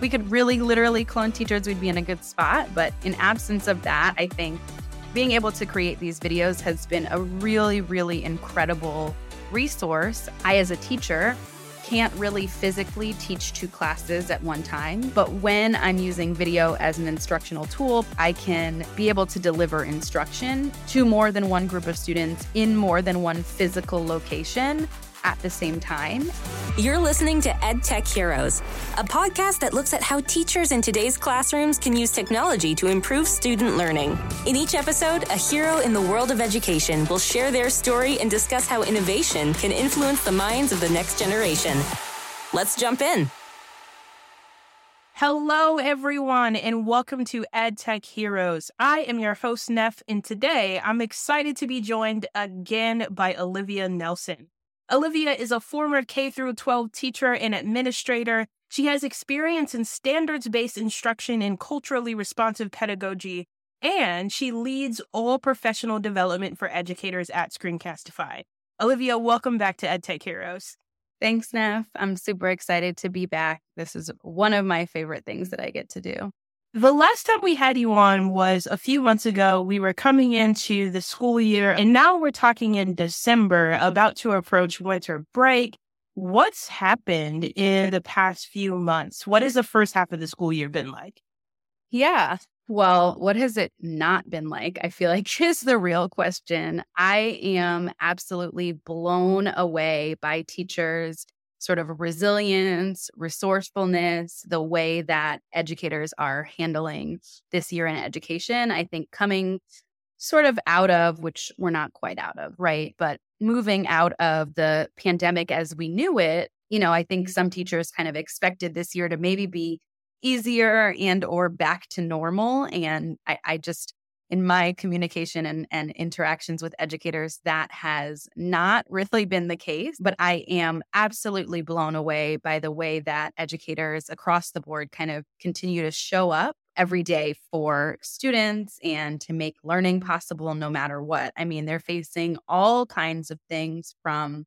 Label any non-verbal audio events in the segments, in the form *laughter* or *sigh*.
we could really literally clone teachers, we'd be in a good spot. But in absence of that, I think being able to create these videos has been a really, really incredible resource. I, as a teacher, can't really physically teach two classes at one time, but when I'm using video as an instructional tool, I can be able to deliver instruction to more than one group of students in more than one physical location at the same time. You're listening to EdTech Heroes, a podcast that looks at how teachers in today's classrooms can use technology to improve student learning. In each episode, a hero in the world of education will share their story and discuss how innovation can influence the minds of the next generation. Let's jump in. Hello, everyone, and welcome to EdTech Heroes. I am your host, Neff, and today I'm excited to be joined again by Olivia Nelson. Olivia is a former K 12 teacher and administrator. She has experience in standards based instruction and culturally responsive pedagogy, and she leads all professional development for educators at Screencastify. Olivia, welcome back to EdTech Heroes. Thanks, Neff. I'm super excited to be back. This is one of my favorite things that I get to do. The last time we had you on was a few months ago. We were coming into the school year, and now we're talking in December, about to approach winter break. What's happened in the past few months? What has the first half of the school year been like? Yeah. Well, what has it not been like? I feel like *laughs* is the real question. I am absolutely blown away by teachers sort of resilience, resourcefulness, the way that educators are handling this year in education. I think coming sort of out of, which we're not quite out of, right? But moving out of the pandemic as we knew it, you know, I think some mm-hmm. teachers kind of expected this year to maybe be easier and or back to normal. And I, I just in my communication and, and interactions with educators, that has not really been the case. But I am absolutely blown away by the way that educators across the board kind of continue to show up every day for students and to make learning possible no matter what. I mean, they're facing all kinds of things from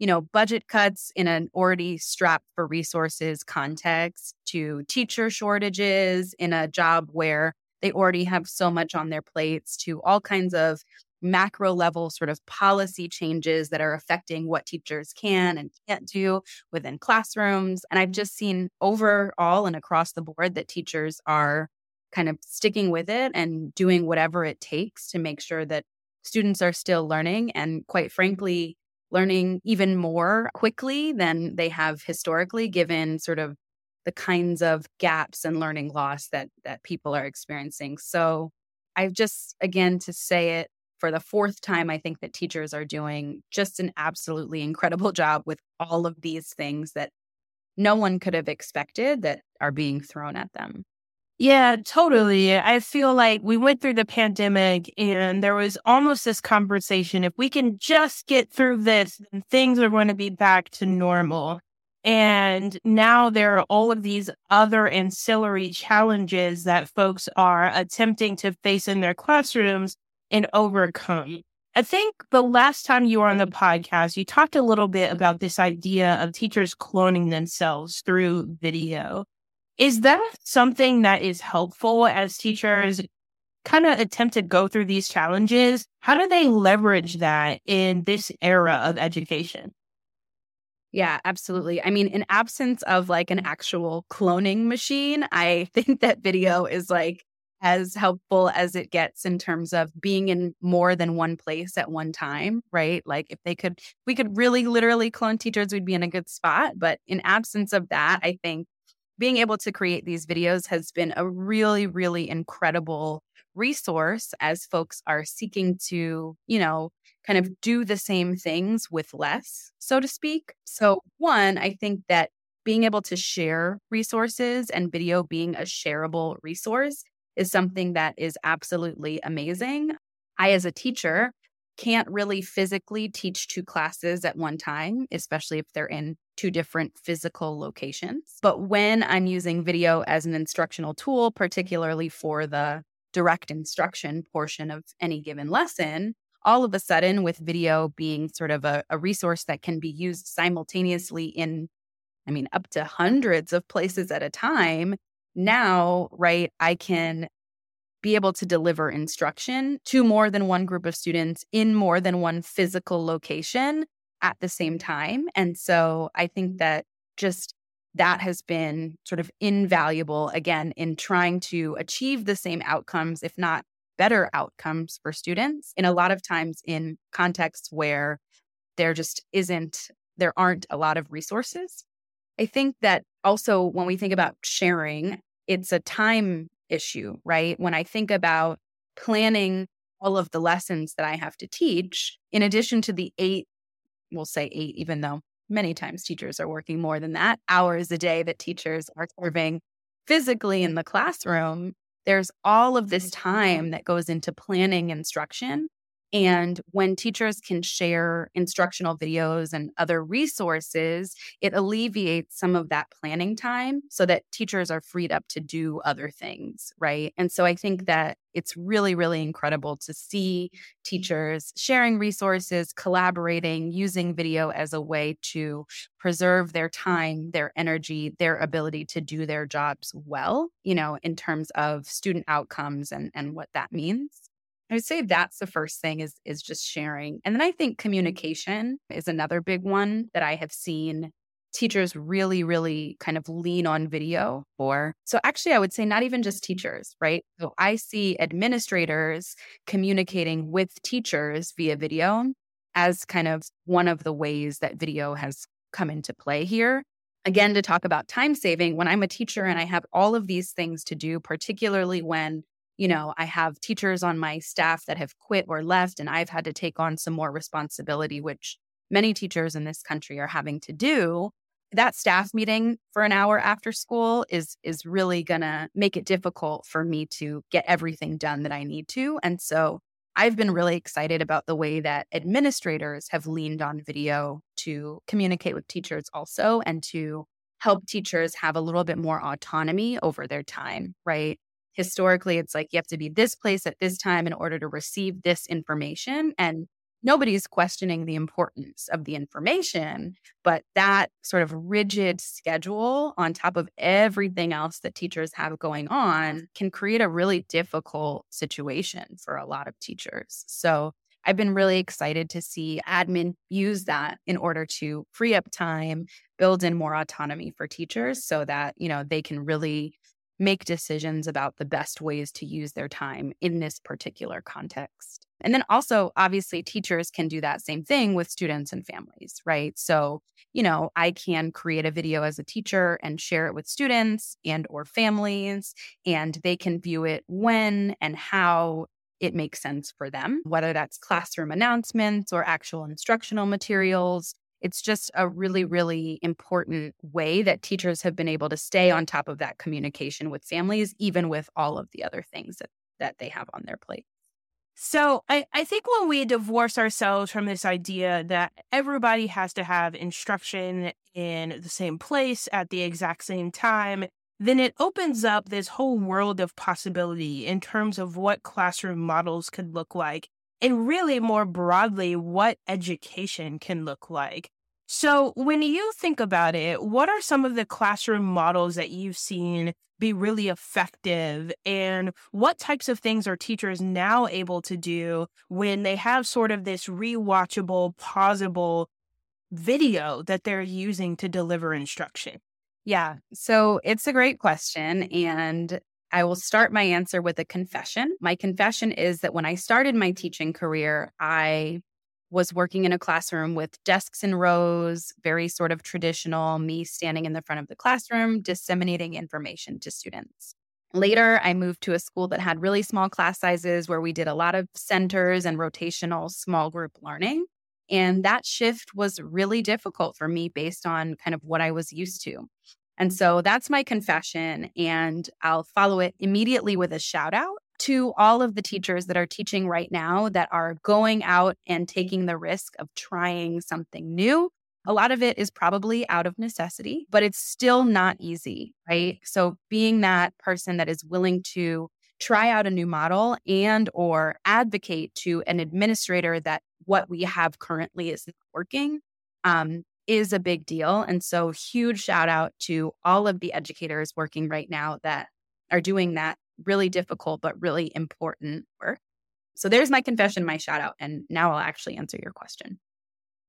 you know, budget cuts in an already strapped for resources context to teacher shortages in a job where they already have so much on their plates to all kinds of macro level sort of policy changes that are affecting what teachers can and can't do within classrooms. And I've just seen overall and across the board that teachers are kind of sticking with it and doing whatever it takes to make sure that students are still learning and quite frankly learning even more quickly than they have historically given sort of the kinds of gaps and learning loss that that people are experiencing. So I've just again to say it for the fourth time I think that teachers are doing just an absolutely incredible *laughs* job with all of these things that no one could have expected that are being thrown at them. Yeah, totally. I feel like we went through the pandemic and there was almost this conversation if we can just get through this, things are going to be back to normal. And now there are all of these other ancillary challenges that folks are attempting to face in their classrooms and overcome. I think the last time you were on the podcast, you talked a little bit about this idea of teachers cloning themselves through video. Is that something that is helpful as teachers kind of attempt to go through these challenges? How do they leverage that in this era of education? Yeah, absolutely. I mean, in absence of like an mm. actual cloning machine, I *laughs* think that video is like as helpful as it gets in terms of being in more than one place at one time, right? Like if they could, we could really literally clone teachers, we'd be in a good spot. But in absence of that, I think being able to create these videos has been a really, really incredible resource as folks are seeking to, you know, kind of do the same things with less, so to speak. So, one, I think that being able to share resources and video being a shareable resource is something that is absolutely amazing. I, as a teacher, can't really physically teach two classes at one time, especially if they're in two different physical locations. But when I'm using video as an instructional tool, particularly for the direct instruction portion of any given lesson, all of a sudden, with video being sort of a, a resource that can be used simultaneously in I mean, up to hundreds of places at a time. Now, right, I can be able to deliver instruction to more than one group of students in more than one physical location at the same time. And so I think that just that has been sort of invaluable again in trying to achieve the same outcomes, if not better outcomes for students. In a lot of times in contexts where there just isn't, there aren't a lot of resources. I think that also when we think about sharing, it's a time issue, right? When I think about planning all of the lessons that I have to teach, in addition to the eight, we'll say eight, even though many times teachers are working more than that, hours a day that teachers are serving physically in the classroom, there's all of this mm-hmm. time that goes into planning instruction and when teachers can share instructional videos and other resources, it alleviates some of that planning time so that teachers are freed up to do other things, right? And so I think that it's really, really incredible to see teachers sharing resources, collaborating, using video as a way to preserve their time, their energy, their ability to do their jobs well, you know, in terms of student outcomes and, and what that means. I would say that's the first thing is is just sharing. And then I think mm-hmm. communication is another big one that I have seen teachers really really kind of lean on video for. So actually I would say not even just mm-hmm. teachers, right? So I see administrators communicating with teachers via video as kind of one of the ways that video has come into play here. Again, to talk about time saving, when I'm a teacher and I have all of these things to do, particularly when you know, I have teachers on my staff that have quit or left, and I've had to take on some more responsibility, which many teachers in this country are having to do. That staff meeting for an hour after school is is really gonna make it difficult for me to get everything done that I need to. And so I've been really excited about the way that administrators have leaned on video to communicate with teachers also and to help teachers have a little bit more autonomy over their time, right? Historically it's like you have to be this place at this time in order to receive this information and nobody's questioning the importance of the information but that sort of rigid schedule on top of everything else that teachers have going on can create a really difficult situation for a lot of teachers. So I've been really excited to see admin use that in order to free up time, build in more autonomy for teachers so that, you know, they can really make decisions about the best ways to use their time in this particular context. And then also, obviously, teachers can do that same thing with students and families, right? So, you know, I can create a video as a teacher and share it with students and or families, and they can view it when and how it makes sense for them, whether that's classroom announcements or actual instructional materials it's just a really, really important way that teachers have been able to stay on top of that communication with families, even with all of the other things that, that they have on their plate. So I, I think when we divorce ourselves from this idea that everybody has to have instruction in the same place at the exact same time, then it opens up this whole world of possibility in terms of what classroom models could look like and really more broadly, what education can look like. So, when you think about it, what are some of the classroom models that you've seen be really effective? And what types of things are teachers now able to do when they have sort of this rewatchable, pausable video that they're using to deliver instruction? Yeah. So, it's a great question. And I will start my answer with a confession. My confession is that when I started my teaching career, I was working in a classroom with desks and rows, very sort of traditional, me standing in the front of the classroom, disseminating information to students. Later, I moved to a school that had really small class sizes where we did a lot of centers and rotational small group learning. And that shift was really difficult for me based on kind of what I was used to. And so that's my confession. And I'll follow it immediately with a shout out to all of the teachers that are teaching right now that are going out and taking the risk of trying something new. A lot of it is probably out of necessity, but it's still not easy, right? So being that person that is willing to try out a new model and or advocate to an administrator that what we have currently is not working um, is a big deal. And so, huge shout out to all of the educators working right now that are doing that really difficult but really important work. So, there's my confession, my shout out. And now I'll actually answer your question.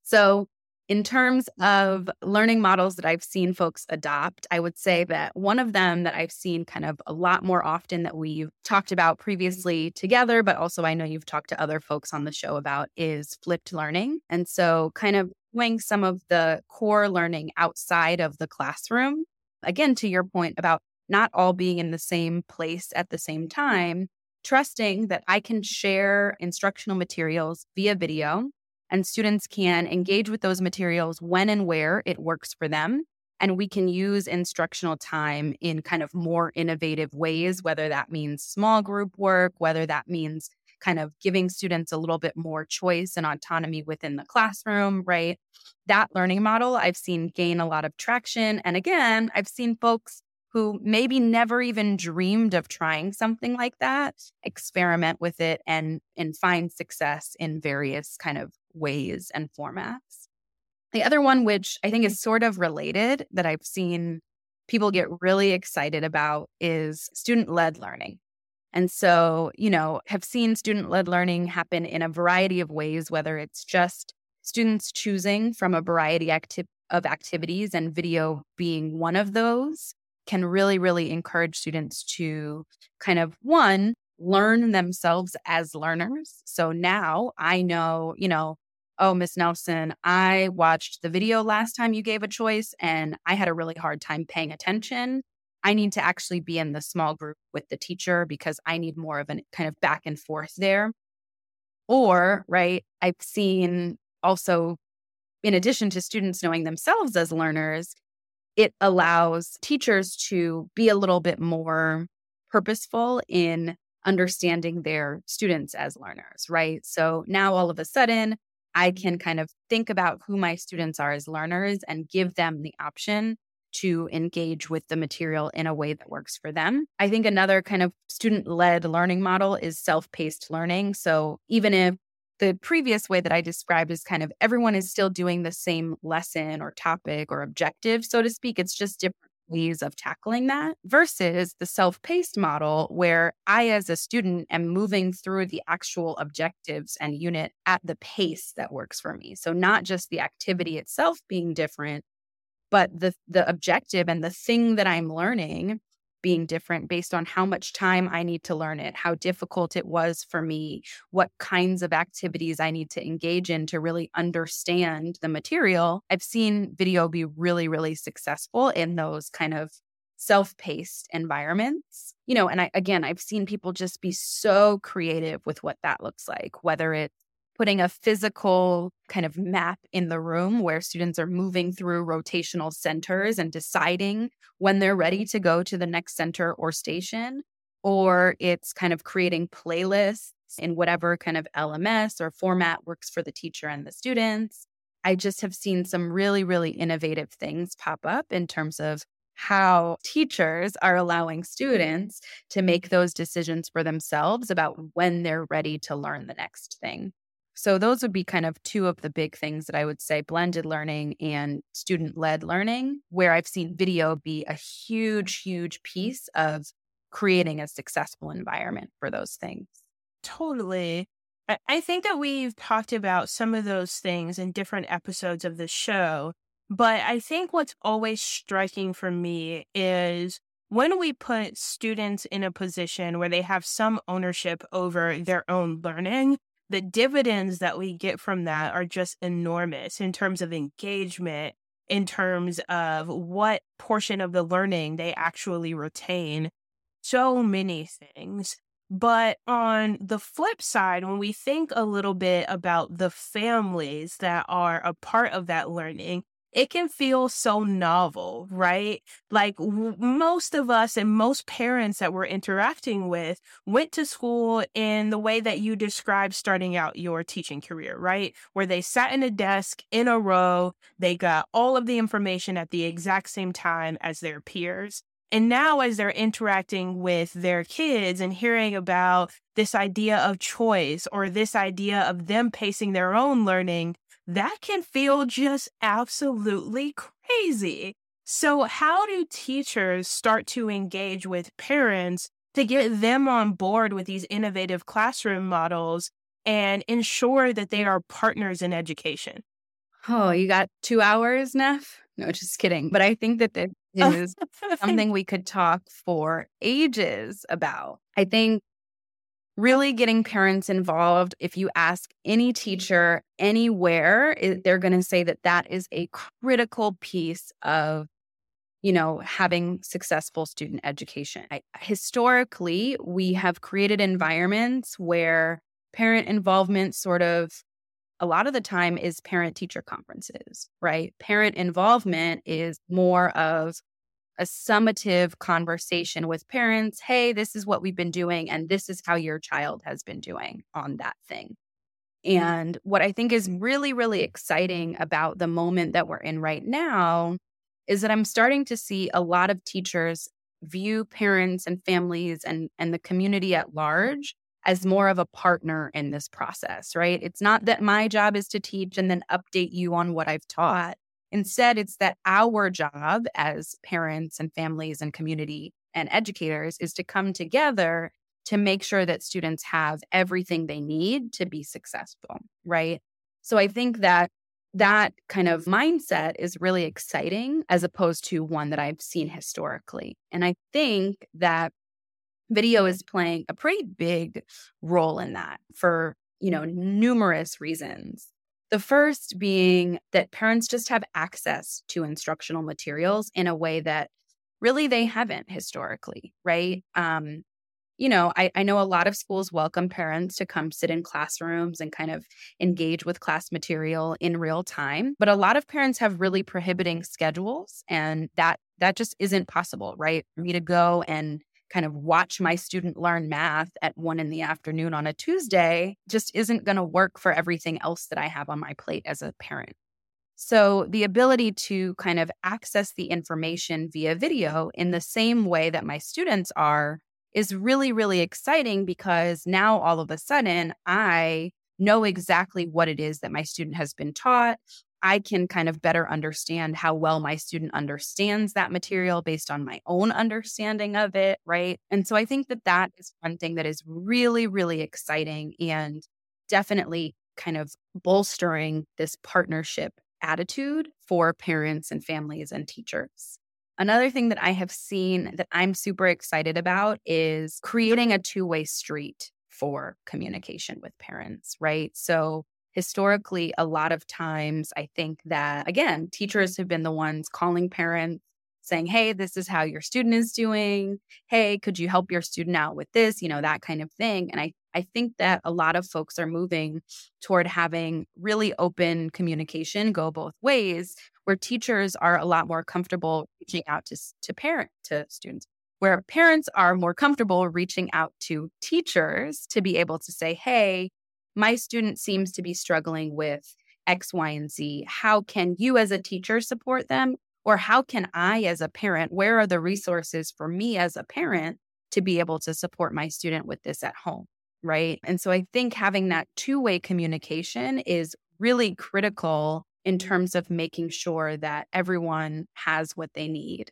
So, in terms of learning models that I've seen folks adopt, I would say that one of them that I've seen kind of a lot more often that we've talked about previously together, but also I know you've talked to other folks on the show about is flipped learning. And so, kind of doing some of the core learning outside of the classroom. Again, to your point about not all being in the same place at the same time, trusting that I can share instructional materials via video and students can engage with those materials when and where it works for them. And we can use instructional time in kind of more innovative ways, whether that means small group work, whether that means kind of giving students a little bit more choice and autonomy within the classroom, right? That learning model I've seen gain a lot of traction. And again, I've seen folks who maybe never even dreamed of trying something like that experiment with it and and find success in various kind of ways and formats. The other one, which I think is sort of related, that I've seen people get really excited about is student led learning. And so, you know, have seen student led learning happen in a variety of ways, whether it's just students choosing from a variety acti- of activities and video being one of those can really, really encourage students to kind of one, learn themselves as learners. So now I know, you know, oh, Miss Nelson, I watched the video last time you gave a choice and I had a really hard time paying attention. I need to actually be in the small group with the teacher because I need more of a kind of back and forth there. Or, right, I've seen also, in addition to students knowing themselves as learners, it allows teachers to be a little bit more purposeful in understanding their students as learners, right? So now all of a sudden, I can kind of think about who my students are as learners and give them the option to engage with the material in a way that works for them. I think another kind of student led learning model is self paced learning. So even if the previous way that I described is kind of everyone is still doing the same lesson or topic or objective, so to speak, it's just different ways of tackling that versus the self paced model, where I, as a student, am moving through the actual objectives and unit at the pace that works for me. So, not just the activity itself being different, but the, the objective and the thing that I'm learning being different based on how much time I need to learn it, how difficult it was for me, what kinds of activities I need to engage in to really understand the material. I've seen video be really, really successful in those kind of self paced environments. You know, and I, again, I've seen people just be so creative with what that looks like, whether it's putting a physical kind of map in the room where students are moving through rotational centers and deciding when they're ready to go to the next center or station, or it's kind of creating playlists in whatever kind of LMS or format works for the teacher and the students. I just have seen some really, really innovative things pop up in terms of how teachers are allowing students to make those decisions for themselves about when they're ready to learn the next thing. So, those would be kind of two of the big things that I would say blended learning and student led learning, where I've seen video be a huge, huge mm. piece of creating a successful environment for those things. Totally. I think that we've talked about some of those things in different episodes of the show. But I think what's always striking for me is when we put students in a position where they have some ownership over their own learning, the dividends that we get from that are just enormous in terms of engagement, in terms of what portion of the learning they actually retain. So many things. But on the flip side, when we think a little bit about the families that are a part of that learning, it can feel so novel, right? Like w- most of us and most parents that we're interacting with went to school in the way that you described starting out your teaching career, right? Where they sat in a desk in a row, they got all of the information at the exact same time as their peers. And now, as they're interacting with their kids and hearing about this idea of choice or this idea of them pacing their own learning, that can feel just absolutely crazy. So, how do teachers start to engage with parents to get them on board with these innovative classroom models and ensure that they are partners in education? Oh, you got two hours, Neff? No, just kidding. But I think that this *laughs* is something we could talk for ages about. I think really getting parents involved, if you ask any teacher anywhere, they're going to say that that is a critical piece of you know, having successful student education. I, historically, we have created environments where parent involvement sort of a lot of the time is parent teacher conferences, right? Parent involvement is more of a summative conversation with parents. Hey, this is what we've been doing, and this is how your child has been doing on that thing. And what I think is really, really exciting about the moment that we're in right now is that I'm starting to see a lot of teachers view parents and families and, and the community at large as more of a partner in this process, right? It's not that my job is to teach and then update you on what I've taught. Instead, it's that our job as parents and families and community and educators is to come together to make sure that students have everything they need to be successful, right? So I think that that kind of mindset is really exciting as opposed to one that I've seen historically. And I think that video is playing a pretty big role in that for, you know, numerous reasons. The first being that parents just have access to instructional materials in a way that really they haven't historically, right? Um, you know, I, I know a lot of schools welcome parents to come sit in classrooms and kind of engage with class material in real time. But a lot of parents have really prohibiting schedules and that that just isn't possible, right? For me to go and kind of watch my student learn math at one in the afternoon on a Tuesday just isn't going to work for everything else that I have on my plate as a parent. So, the ability to kind of access the information via video in the same way that my students are is really, really exciting because now all of a sudden I know exactly what it is that my student has been taught. I can kind of better understand how well my student understands that material based on my own understanding of it. Right. And so I think that that is one thing that is really, really exciting and definitely kind of bolstering this partnership attitude for parents and families and teachers. Another thing that I have seen that I'm super excited about is creating a two way street for communication with parents, right? So, historically, a lot of times, I think that, again, teachers have been the ones calling parents saying, Hey, this is how your student is doing. Hey, could you help your student out with this? You know, that kind of thing. And I, I think that a lot of folks are moving toward having really open communication go both ways, where teachers are a lot more comfortable reaching out to, to parent to students where parents are more comfortable reaching out to teachers to be able to say hey my student seems to be struggling with x y and z how can you as a teacher support them or how can i as a parent where are the resources for me as a parent to be able to support my student with this at home right and so i think having that two-way communication is really critical in terms of making sure that everyone has what they need.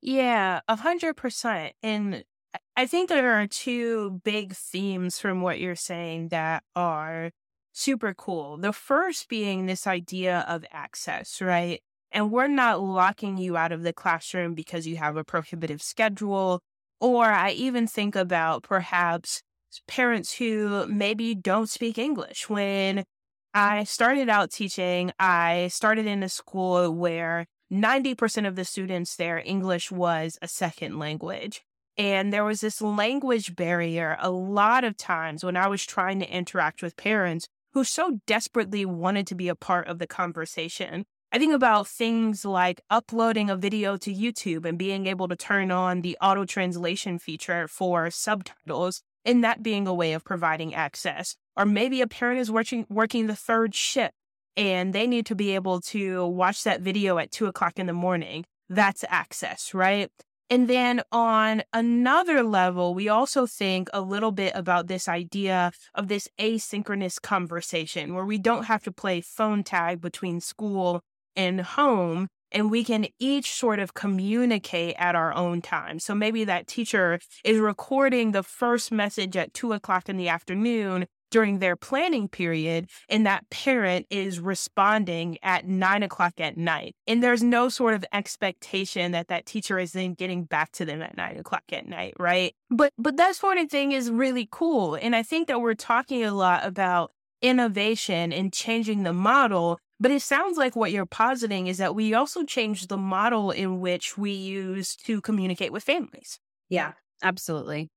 Yeah, a hundred percent. And I think there are two big themes from what you're saying that are super cool. The first being this idea of access, right? And we're not locking you out of the classroom because you have a prohibitive schedule. Or I even think about perhaps parents who maybe don't speak English when I started out teaching. I started in a school where 90% of the students there, English was a second language. And there was this language barrier a lot of times when I was trying to interact with parents who so desperately wanted to be a part of the conversation. I think about things like uploading a video to YouTube and being able to turn on the auto translation feature for subtitles, and that being a way of providing access. Or maybe a parent is working working the third shift and they need to be able to watch that video at two o'clock in the morning. That's access, right? And then on another level, we also think a little bit about this idea of this asynchronous conversation where we don't have to play phone tag between school and home and we can each sort of communicate at our own time. So maybe that teacher is recording the first message at two o'clock in the afternoon during their planning period, and that parent is responding at nine o'clock at night. And there's no sort of expectation that that teacher is then getting back to them at nine o'clock at night, right? But but that sort of thing is really cool, and I think that we're talking a lot about innovation and changing the model. But it sounds like what you're positing is that we also change the model in which we use to communicate with families. Yeah, absolutely.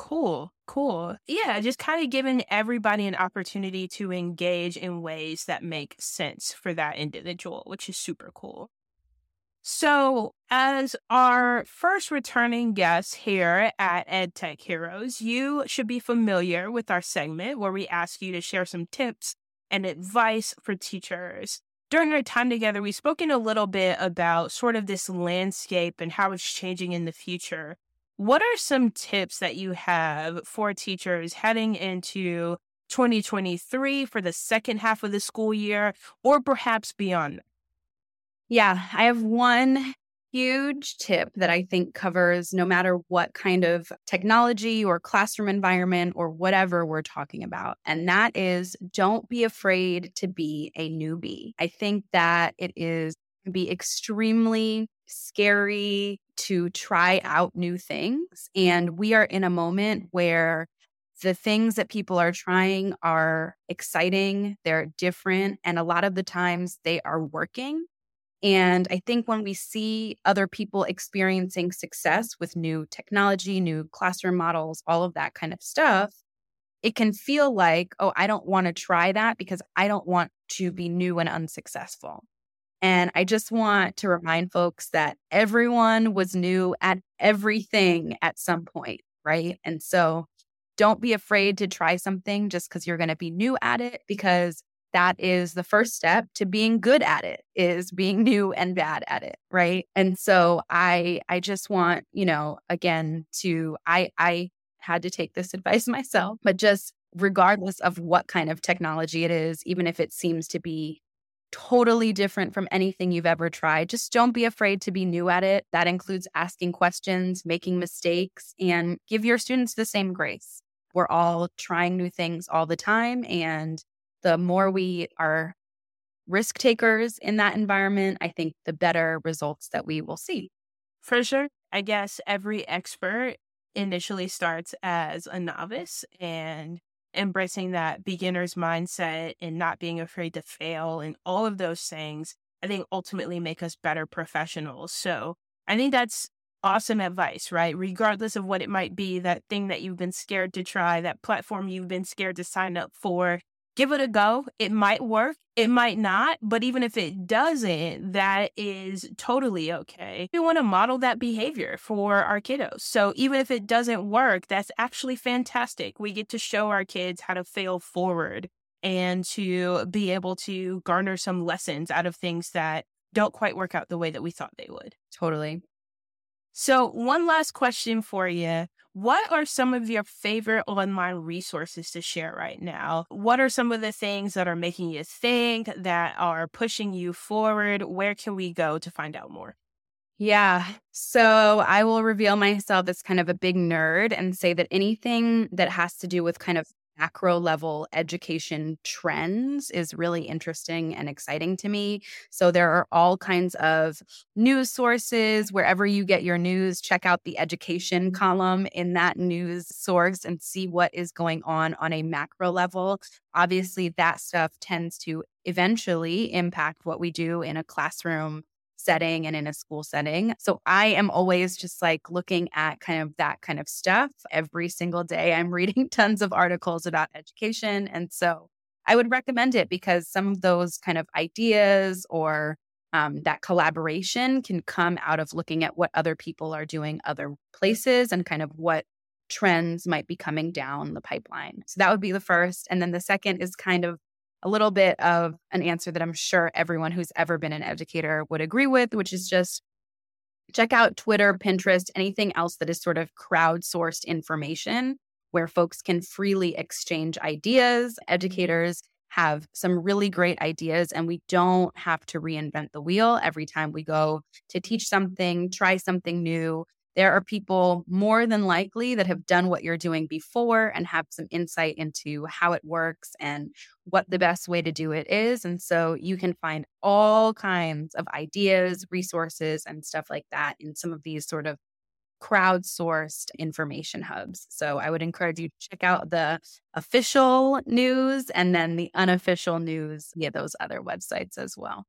Cool, cool. Yeah, just kind of giving everybody an opportunity to engage in ways that make sense for that individual, which is super cool. So, as our first returning guest here at EdTech Heroes, you should be familiar with our segment where we ask you to share some tips and advice for teachers. During our time together, we've spoken a little bit about sort of this landscape and how it's changing in the future. What are some tips that you have for teachers heading into 2023 for the second half of the school year or perhaps beyond? Yeah, I have one huge tip that I think covers no matter what kind of technology or classroom environment or whatever we're talking about. And that is don't be afraid to be a newbie. I think that it is be extremely scary to try out new things. And we are in a moment where the things that people are trying are exciting, they're different, and a lot of the times they are working. And I think when we see other people experiencing success with new technology, new classroom models, all of that kind of stuff, it can feel like, oh, I don't want to try that because I don't want to be new and unsuccessful. And I just want to remind folks that everyone was new at everything at some point, right? And so don't be afraid to try something just because you're going to be new at it, because that is the first step to being good at it is being new and bad at it right and so i i just want you know again to i i had to take this *laughs* advice myself but just regardless of what kind of technology it is even if it seems to be totally different from anything you've ever tried just don't be afraid to be new at it that includes asking questions making mistakes and give your students the same grace we're all trying new things all the time and the more we are risk takers in that environment, I think the better results that we will see. For sure. I guess every expert initially starts as a novice and embracing that beginner's mindset and not being afraid to fail and all of those things, I think ultimately make us better professionals. So I think that's awesome advice, right? Regardless of what it might be, that thing that you've been scared to try, that platform you've been scared to sign up for, give it a go. It might work, it might not, but even if it doesn't, that is totally okay. We want to model that behavior for our kiddos. So even if it doesn't work, that's actually fantastic. We get to show our kids how to fail forward and to be able to garner some lessons out of things that don't quite work out the way that we thought they would. Totally. So, one last question for you. What are some of your favorite online resources to share right now? What are some of the things that are making you think, that are pushing you forward? Where can we go to find out more? Yeah. So I will reveal myself as kind of a big nerd and say that anything that has to do with kind of macro level education trends is really interesting and exciting to me. So there are all kinds of news sources. Wherever you get your news, check out the education mm-hmm. column in that news source and see what is going on on a macro level. Obviously, that stuff tends to eventually impact what we do in a classroom setting and in a school setting. So I am always just like looking at kind of that kind of stuff every single day. I'm reading *laughs* tons of articles about education. And so I would recommend it because some of those kind of ideas or um, that collaboration can come out of looking at what other people are doing other places and kind of what trends might be coming down the pipeline. So that would be the first. And then the second is kind of a little bit of an answer that I'm sure everyone who's ever been an educator would agree with, which is just check out Twitter, Pinterest, anything else that is sort of crowdsourced information where folks can freely exchange ideas. Educators have some really great ideas, and we don't have to reinvent the wheel every time we go to teach something, try something new. There are people more than likely that have done what you're doing before and have some insight into how it works and what the best way to do it is. And so you can find all kinds of ideas, resources, and stuff like that in some of these sort of crowdsourced information hubs. So I would encourage you to check out the official news and then the unofficial news via those other websites as well.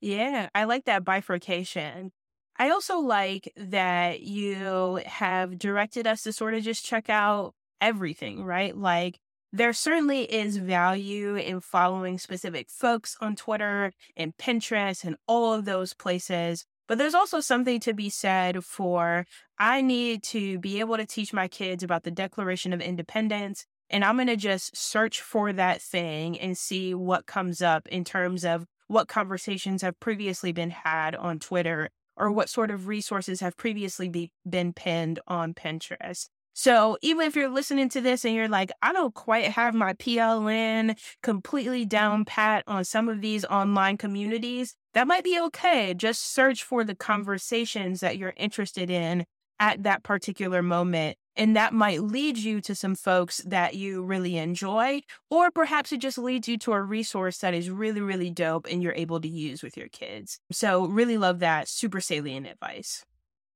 Yeah, I like that bifurcation. I also like that you have directed us to sort of just check out everything, right? Like there certainly is value in following specific folks on Twitter and Pinterest and all of those places. But there's also something to be said for I need to be able to teach my kids about the Declaration of Independence. And I'm going to just search for that thing and see what comes up in terms of what conversations have previously been had on Twitter or what sort of resources have previously be, been pinned on Pinterest. So even if you're listening to this and you're like, I don't quite have my PLN completely down pat on some of these online communities, that might be okay. Just search for the conversations that you're interested in at that particular moment. And that might lead you to some folks that you really enjoy, or perhaps it just leads you to a resource that is really, really dope and you're able to use with your kids. So, really love that super salient advice.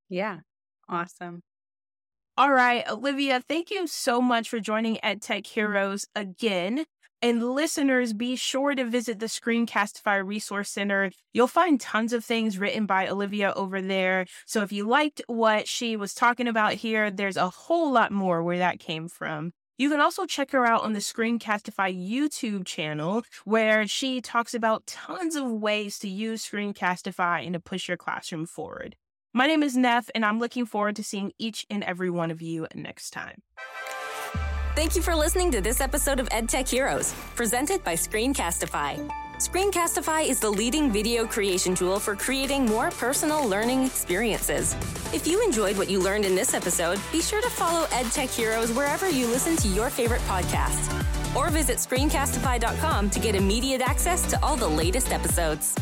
Yeah. Awesome. All right, Olivia, thank you so much for joining EdTech Heroes again. And listeners, be sure to visit the Screencastify Resource Center. You'll find tons of things written by Olivia over there. So if you liked what she was talking about here, there's a whole lot more where that came from. You can also check her out on the Screencastify YouTube channel, where she talks about tons of ways to use Screencastify and to push your classroom forward. My name is Neff, and I'm looking forward to seeing each and every one of you next time. Thank you for listening to this episode of EdTech Heroes, presented by Screencastify. Screencastify is the leading video creation tool for creating more personal learning experiences. If you enjoyed what you learned in this episode, be sure to follow EdTech Heroes wherever you listen to your favorite podcasts. Or visit screencastify.com to get immediate access to all the latest episodes.